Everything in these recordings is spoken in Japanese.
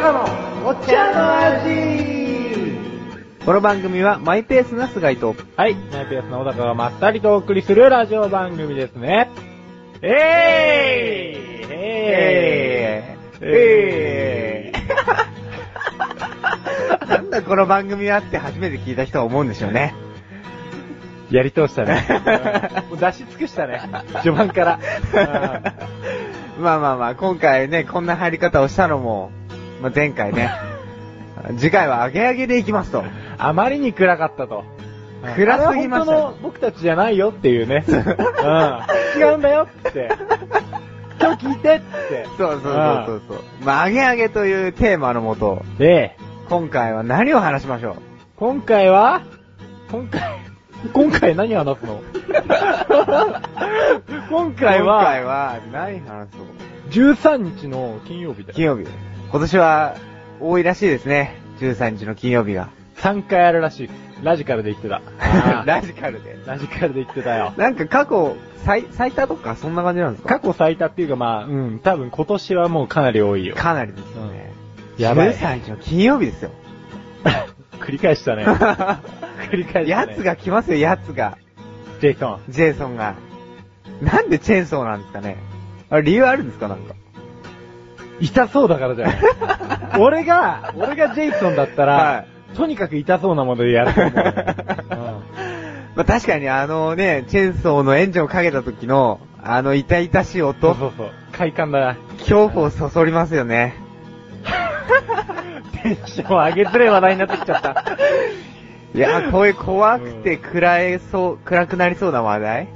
のお茶の味この番組はマイペースな菅井と、はい。マイペースな小高がまったりとお送りするラジオ番組ですね。えーいえーいえーなんだこの番組はって初めて聞いた人は思うんでしょうね。やり通したね。出し尽くしたね。序盤から。まあまあまあ、今回ね、こんな入り方をしたのも、まあ、前回ね、次回は上げ上げでいきますと。あまりに暗かったと。暗すぎましたあれは本当の僕たちじゃないよっていうね。うん。違うんだよって。今日聞いてって。そうそうそうそうそう。まあ、上げ上げというテーマのもと、で、今回は何を話しましょう？今回は、今回、今回何話すの？今回は、今回は何話そう？13日の金曜日だよ。金曜日。今年は多いらしいですね。13日の金曜日が。3回あるらしい。ラジカルで言ってた。ラジカルで。ラジカルで言ってたよ。なんか過去、最、最多とかそんな感じなんですか？過去最多っていうかまあ、うん、多分今年はもうかなり多いよ。かなりですよね。やばい。13日の金曜日ですよ。繰り返したね。繰り返したね。やつが来ますよ、やつが。ジェイソン。ジェイソンが。なんでチェーンソーなんですかねあれ理由あるんですかなんか。痛そうだからじゃない 俺が、俺がジェイソンだったら、はとにかく痛そうなものでやると思うよ、まあ、確かにあのね、チェーンソーのエンジンをかけた時の、あの痛々しい音、そうそう。快感だな。恐怖をそそりますよね。テンション上げづれ話題になってきちゃった。いや、こういう怖くて暗いそう、暗くなりそうな話題？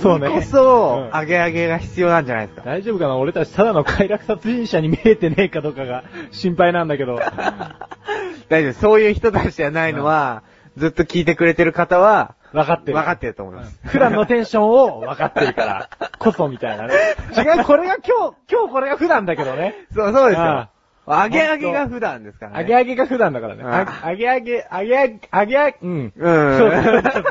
そうね。こそ、うん上げ上げが必要なんじゃないですか。大丈夫かな？俺たちただの快楽殺人者に見えてねえかどうかが 心配なんだけど。大丈夫。そういう人たちじゃないのは、ずっと聞いてくれてる方は、分かってる。分かってると思います。普段のテンションを分かってるから、こそみたいなね。違う、これが今日、今日これが普段だけどね。そう、そうですよあ。上げ上げが普段ですからね。上げ上げが普段だからね。あげ上げ、上げ上げ、上げ上げ、うん。うん。そうそうそうそう。うん。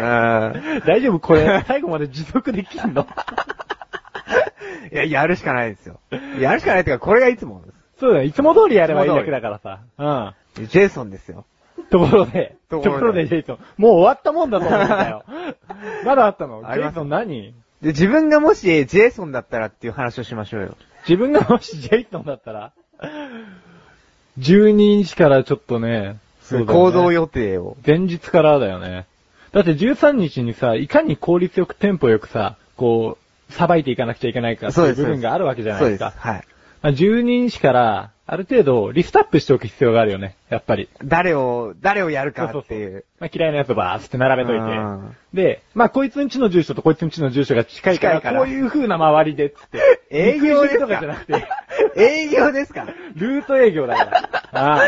大丈夫これ、最後まで持続できんの？いや、やるしかないですよ。やるしかないっていうか、これがいつもです。そうだよ。いつも通りやればいいだけだからさ。うん。ジェイソンですよ。ところで、ところでジェイソン。もう終わったもんだと思うんだよ。まだあったの？ジェイソン何？で、自分がもしジェイソンだったらっていう話をしましょうよ。自分がもしジェイソンだったら ?12 日からちょっとね、ね行動予定を。前日からだよね。だって13日にさ、いかに効率よくテンポよくさ、こう、さばいていかなくちゃいけないかっていう部分があるわけじゃないですか。そうです。はい。まあ、12日から、ある程度、リストアップしておく必要があるよね、やっぱり。誰を、誰をやるかっていう。まあ、嫌いなやつをバーって並べというんて。で、まあ、こいつんちの住所とこいつんちの住所が近いから、からこういう風な周りで、つって。営業でとかじゃなくて、営業ですかルート営業だから。あ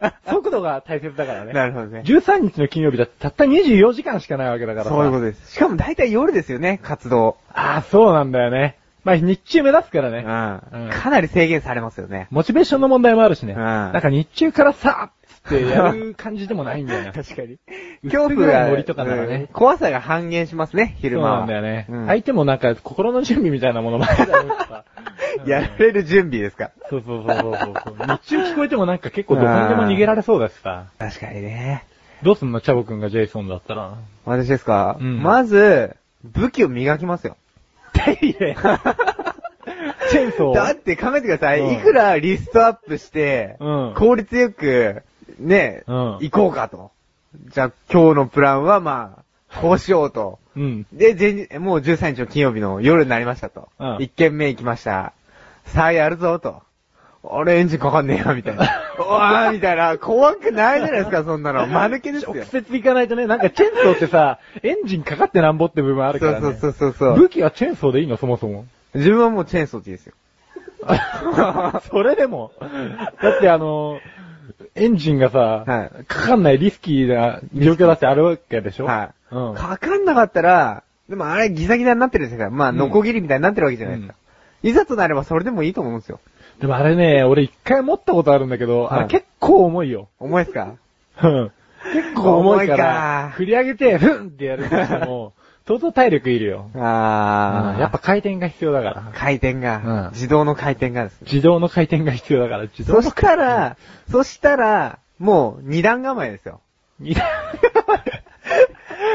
あ 速度が大切だからね。なるほどね。13日の金曜日だってたった24時間しかないわけだからさ。そういうことです。しかも大体夜ですよね、活動。ああ、そうなんだよね。まあ、日中目指すからね。うん。うんかなり制限されますよね。モチベーションの問題もあるしね。うんなんか日中からさーってやる感じでもないんだよね。確かに。恐恐怖が、怖がノリとかならねうん怖さが半減しますね、昼そう間は。なんだよね。うん相手もなんか心の準備みたいなものもあるだろうしさ。やられる準備ですか。そうそうそうそうそう。日中聞こえてもなんか結構どこにでも逃げられそうだしさ。確かにね。どうすんのチャボくんがジェイソンだったら。私ですか、うんまず、武器を磨きますよ。手入れ。チェーンソー。だって考えてください。うんいくらリストアップして、うん効率よく、ね、うん行こうかと。じゃあ今日のプランはまあ、こうしようと。うん。で、前日、もう13日の金曜日の夜になりましたと。うん一軒目行きました。さあやるぞと。あれエンジンかかんねえよ、みたいな。うわーみたいな。怖くないじゃないですか、そんなの。間抜けですよ。直接行かないとね、なんかチェーンソーってさ、エンジンかかってなんぼって部分あるからね。そうそうそうそう。武器はチェーンソーでいいのそもそも。自分はもうチェーンソーっていいですよ。それでも、だってあの、エンジンがさ、はいかかんないリスキーな状況だってあるわけでしょ？はい。うん。かかんなかったら、でもあれギザギザになってるんですから、まあ、うんノコギリみたいになってるわけじゃないですか。いざとなればそれでもいいと思うんですよ。でもあれね、俺一回持ったことあるんだけど、はいあれ結構重いよ。重いですか？うん結構重いか重いらか、振り上げて、ふんってやるとしても、相当体力いるよ。あー。うんやっぱ回転が必要だから。回転が、うん自動の回転がですね。自動の回転が必要だから、自動のそしたら、そしたら、もう二段構えですよ。二段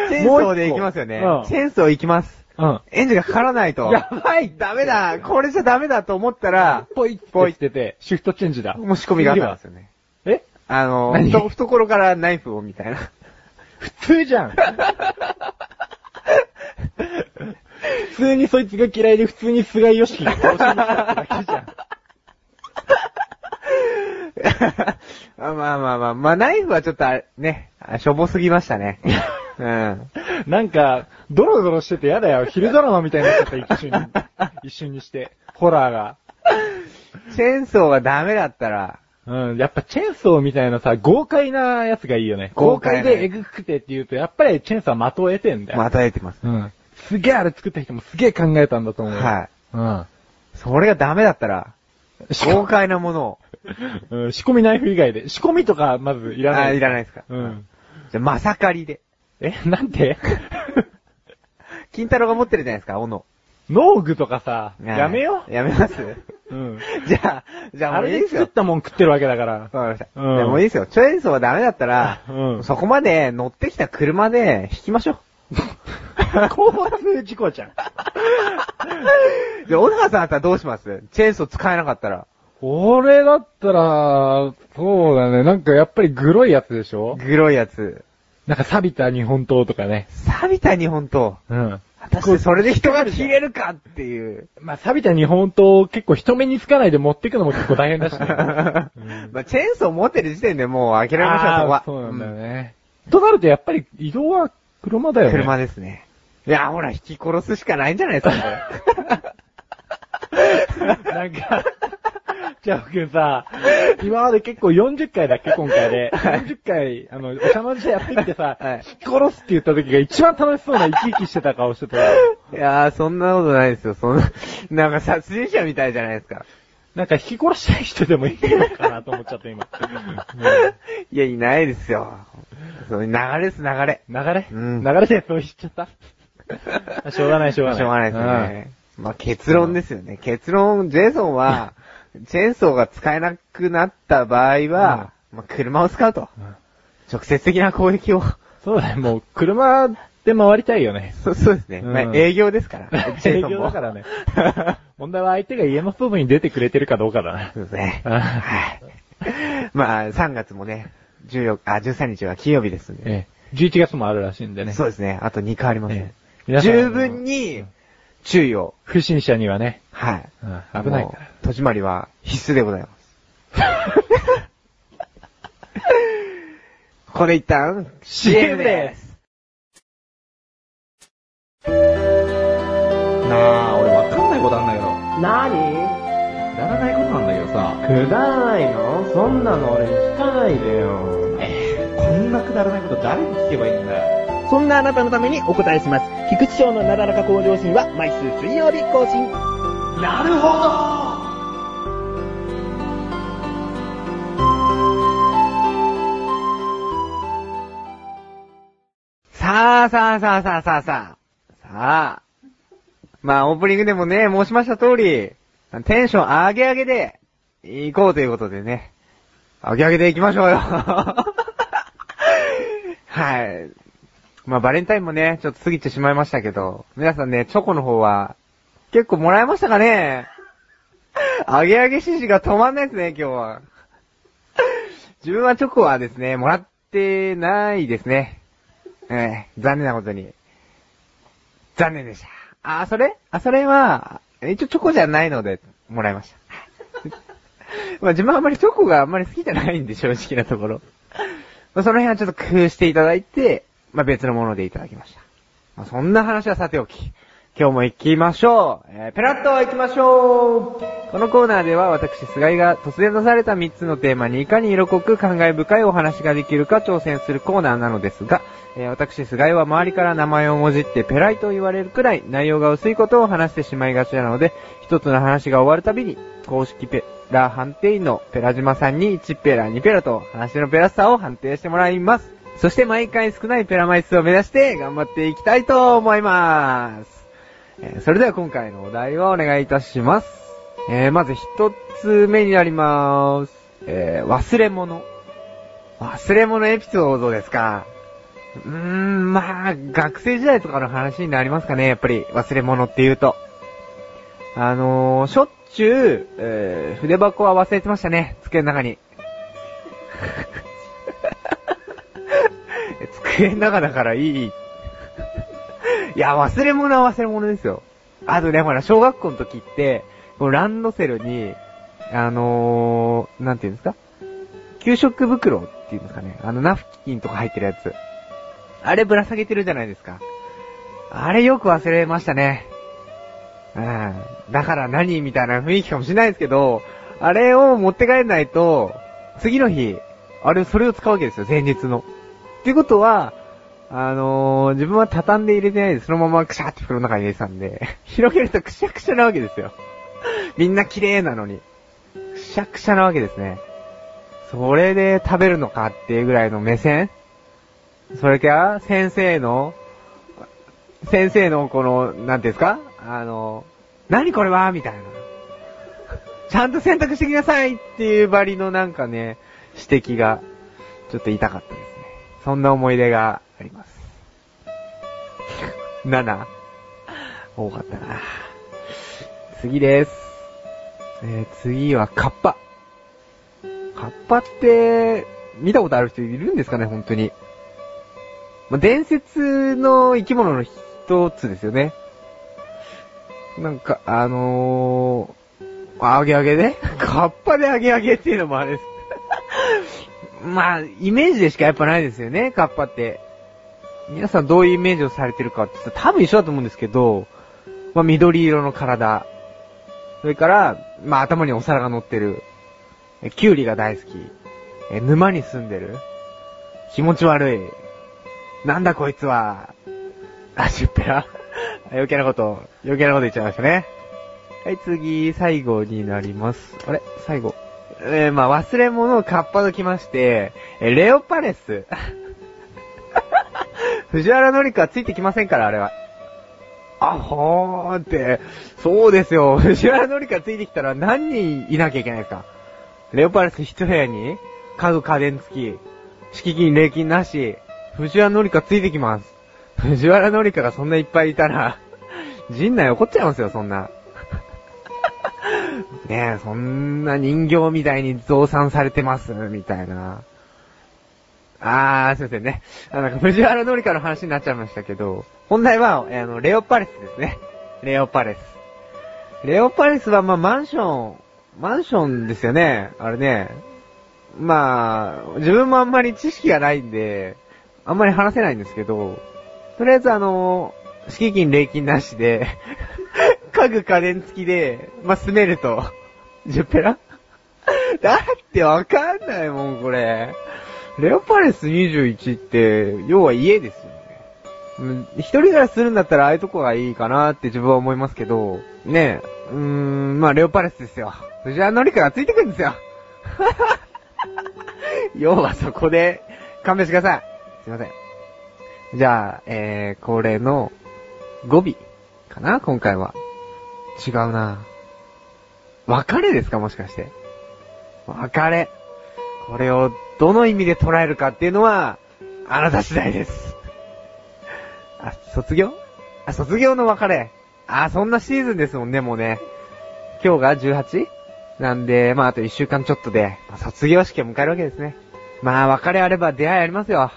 チェーンソーで行きますよね。うんチェーンソー行きます。うん。エンジンがかからないと。やばいダメだこれじゃダメだと思ったら、ポイッポイってて、シフトチェンジだ。もう仕込みがあったんですよね。え？あの、何？ふと懐からナイフをみたいな。普通じゃん。普通にそいつが嫌いで普通に菅井良樹が殺しに来ただけじゃん。あまあまあまあ、まあナイフはちょっとあれ、ね、あしょぼすぎましたね。うん。なんか、ドロドロしてて嫌だよ。昼ドラマみたいになっちゃった、一瞬に。一瞬にして。ホラーが。チェーンソーがダメだったら、うん、やっぱチェーンソーみたいなさ、豪快なやつがいいよね。豪豪快でエグくてって言うと、やっぱりチェーンソーは的を得てんだよ。また得てます。うん。すげえあれ作った人もすげえ考えたんだと思うよ。はい。うん。それがダメだったら、豪快なものを。うん、仕込みナイフ以外で。仕込みとかまずいらない。あいらないですか。うん。じゃあ、まさかりで。え、なんて 金太郎が持ってるじゃないですか、斧。農具とかさ、やめよう。やめます？う。うん。じゃあ、じゃああれでもういいですよ。作ったもん食ってるわけだから。わかりました。うんでもいいですよ。チェーンソーはダメだったら、うんそこまで乗ってきた車で引きましょう。交通事故じゃん。で、小川さんだったらどうします？チェーンソー使えなかったら。俺だったら、そうだね。なんかやっぱりグロいやつでしょ？グロいやつ。なんか錆びた日本刀とかね。錆びた日本刀？うん。果たしてそれで人が切れるかっていう。まあ、錆びた日本刀を結構人目につかないで持っていくのも結構大変だしね。まあ、チェーンソー持ってる時点でもう諦めましょう、そこは。そうなんだよね。となるとやっぱり移動は車だよね。車ですね。いや、ほら、引き殺すしかないんじゃないですか、なんか、じゃあ僕さ、今まで結構40回だっけ今回で。40回、あの、おしゃまじでやってきてさ、はい引き殺すって言った時が一番楽しそうな生き生きしてた顔してたよ。いやー、そんなことないですよ。そんな、なんか殺人者みたいじゃないですか。なんか引き殺したい人でもいいのかなと思っちゃった今。いや、いないですよ。そ流れです、流れ。流れ、うん流れでそう言っちゃった？しょうがないしょうがない。しょうがないですね。まあ、結論ですよね。結論、ジェイソンは、チェーンソーが使えなくなった場合は、まあ、車を使うと。うん直接的な攻撃を。そうだよ、もう車で回りたいよね。そそうですね。うんまあ、営業ですから。営業だからね。問題は相手が家の外に出てくれてるかどうかだな。そうですね。うんはい。まあ、3月もね、14、あ、13日は金曜日ですんで。ええ。11月もあるらしいんでね。そうですね。あと2回ありますねえ。皆さん十分に注意を。不審者にはね、はい。うん危ないから。戸締まりは必須でございます。これ一旦 CM です。なあ、俺わかんないことあんだけど。なにくだらないことなんだけどさ。くだらないの？そんなの俺に聞かないでよ。こんなくだらないこと誰に聞けばいいんだよ。そんなあなたのためにお答えします。菊池賞のなだらか向上心は毎週水曜日更新。なるほどさあさあさあさあさあさあ。さあ。まあ、オープニングでもね、申しました通り、テンション上げ上げで、行こうということでね。上げ上げで行きましょうよ。はい。まあ、バレンタインもね、ちょっと過ぎてしまいましたけど、皆さんね、チョコの方は、結構もらえましたかね？上げ上げ指示が止まんないですね、今日は。自分はチョコはですね、もらってないですね。ええ残念なことに。残念でした。あ、それ？あ、それは、一応チョコじゃないので、もらいました。まあ自分はあんまりチョコがあんまり好きじゃないんで、正直なところ。まあその辺はちょっと工夫していただいて、まあ別のものでいただきました。まあそんな話はさておき。今日も行きましょう。えー、ペラッと行きましょう。このコーナーでは私、菅井が突然出された3つのテーマにいかに色濃く感慨深いお話ができるか挑戦するコーナーなのですが、えー私、菅井は周りから名前をもじってペライと言われるくらい内容が薄いことを話してしまいがちなので、一つの話が終わるたびに、公式ペラ判定員のペラ島さんに1ペラ2ペラと話のペラさを判定してもらいます。そして毎回少ないペラ枚数を目指して頑張っていきたいと思います。えーそれでは今回のお題をお願いいたします。えーまず一つ目になります。えー忘れ物。忘れ物エピソードですか。うーん、まあ、学生時代とかの話になりますかね、やっぱり忘れ物って言うと。あのー、しょっちゅう、えー筆箱は忘れてましたね、机の中に。机の中だからいい。いや、忘れ物は忘れ物ですよ。あとね、ほら、小学校の時って、このランドセルに、あのー、なんていうんですか？給食袋っていうんですかね？あの、ナフキンとか入ってるやつ。あれぶら下げてるじゃないですか。あれよく忘れましたね。うん。だから何みたいな雰囲気かもしれないですけど、あれを持って帰らないと、次の日、あれ、それを使うわけですよ、前日の。ってことは、あのー、自分は畳んで入れてないで、そのままクシャーって袋の中に入れてたんで、広げるとクシャクシャなわけですよ。みんな綺麗なのに。くしゃくしゃなわけですね。それで食べるのかっていうぐらいの目線それか、先生の、先生のこの、なんていうんですか？あの、何これは？みたいな。ちゃんと選択してきなさいっていうバリのなんかね、指摘が、ちょっと痛かったですね。そんな思い出があります。7? 多かったな。次です。えー、次はカッパ。カッパって、見たことある人いるんですかね、本当に。まあ、伝説の生き物の一つですよね。なんか、あのー、あげあげで カッパであげあげっていうのもあれです。まあ、イメージでしかやっぱないですよね、カッパって。皆さんどういうイメージをされてるかって言ったら多分一緒だと思うんですけど、まあ、緑色の体。それから、まあ、頭にお皿が乗ってる。えキュウリが大好き。え沼に住んでる。気持ち悪い。なんだこいつは。あ、しっぺら。余計なこと、余計なこと言っちゃいましたね。はい、次、最後になります。あれ？最後。えー、まあ、忘れ物をカッパときまして、えーレオパレス。藤原紀香ついてきませんから、あれは。あほーって、そうですよ。藤原紀香ついてきたら何人いなきゃいけないですか？レオパレス一部屋に、家具家電付き、敷金礼金なし、藤原紀香ついてきます。藤原紀香がそんないっぱいいたら、陣内怒っちゃいますよ、そんな。ねえ、そんな人形みたいに増産されてます、みたいな。あー、すいませんね。あなんか藤原紀香の話になっちゃいましたけど、本題は、あの、レオパレスですね。レオパレス。レオパレスは、まあ、マンション、マンションですよね。あれね。まあ、自分もあんまり知識がないんで、あんまり話せないんですけど、とりあえずあの、敷金礼金なしで、家具家電付きで、まあ、住めると。10ペラ？だってわかんないもん、これ。レオパレス21って、要は家ですよね。一人暮らしするんだったらああいうとこがいいかなって自分は思いますけど、ねえ、うーん、まあレオパレスですよ。藤原紀香がついてくるんですよ。要はそこで、勘弁してください。すいません。じゃあ、えー、これの語尾かな今回は。違うな別れですかもしかして。別れ。これをどの意味で捉えるかっていうのは、あなた次第です。あ、卒業？あ、卒業の別れ。あ、そんなシーズンですもんね、もうね。今日が 18? なんで、まああと1週間ちょっとで、まあ卒業式を迎えるわけですね。まあ別れあれば出会いありますよ。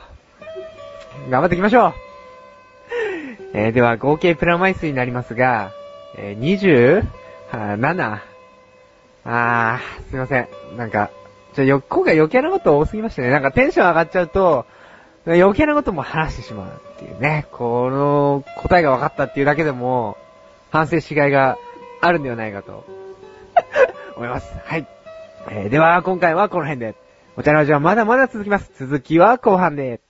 頑張っていきましょう。えー、では合計プラマイ数になりますが、えー、27? あー、すいません。なんか、じゃよ、今回余計なこと多すぎましたね。なんかテンション上がっちゃうと、余計なことも話してしまうっていうね。この答えが分かったっていうだけでも、反省しがいがあるんではないかと、思います。はい。えー、では、今回はこの辺で。お茶の味はまだまだ続きます。続きは後半で。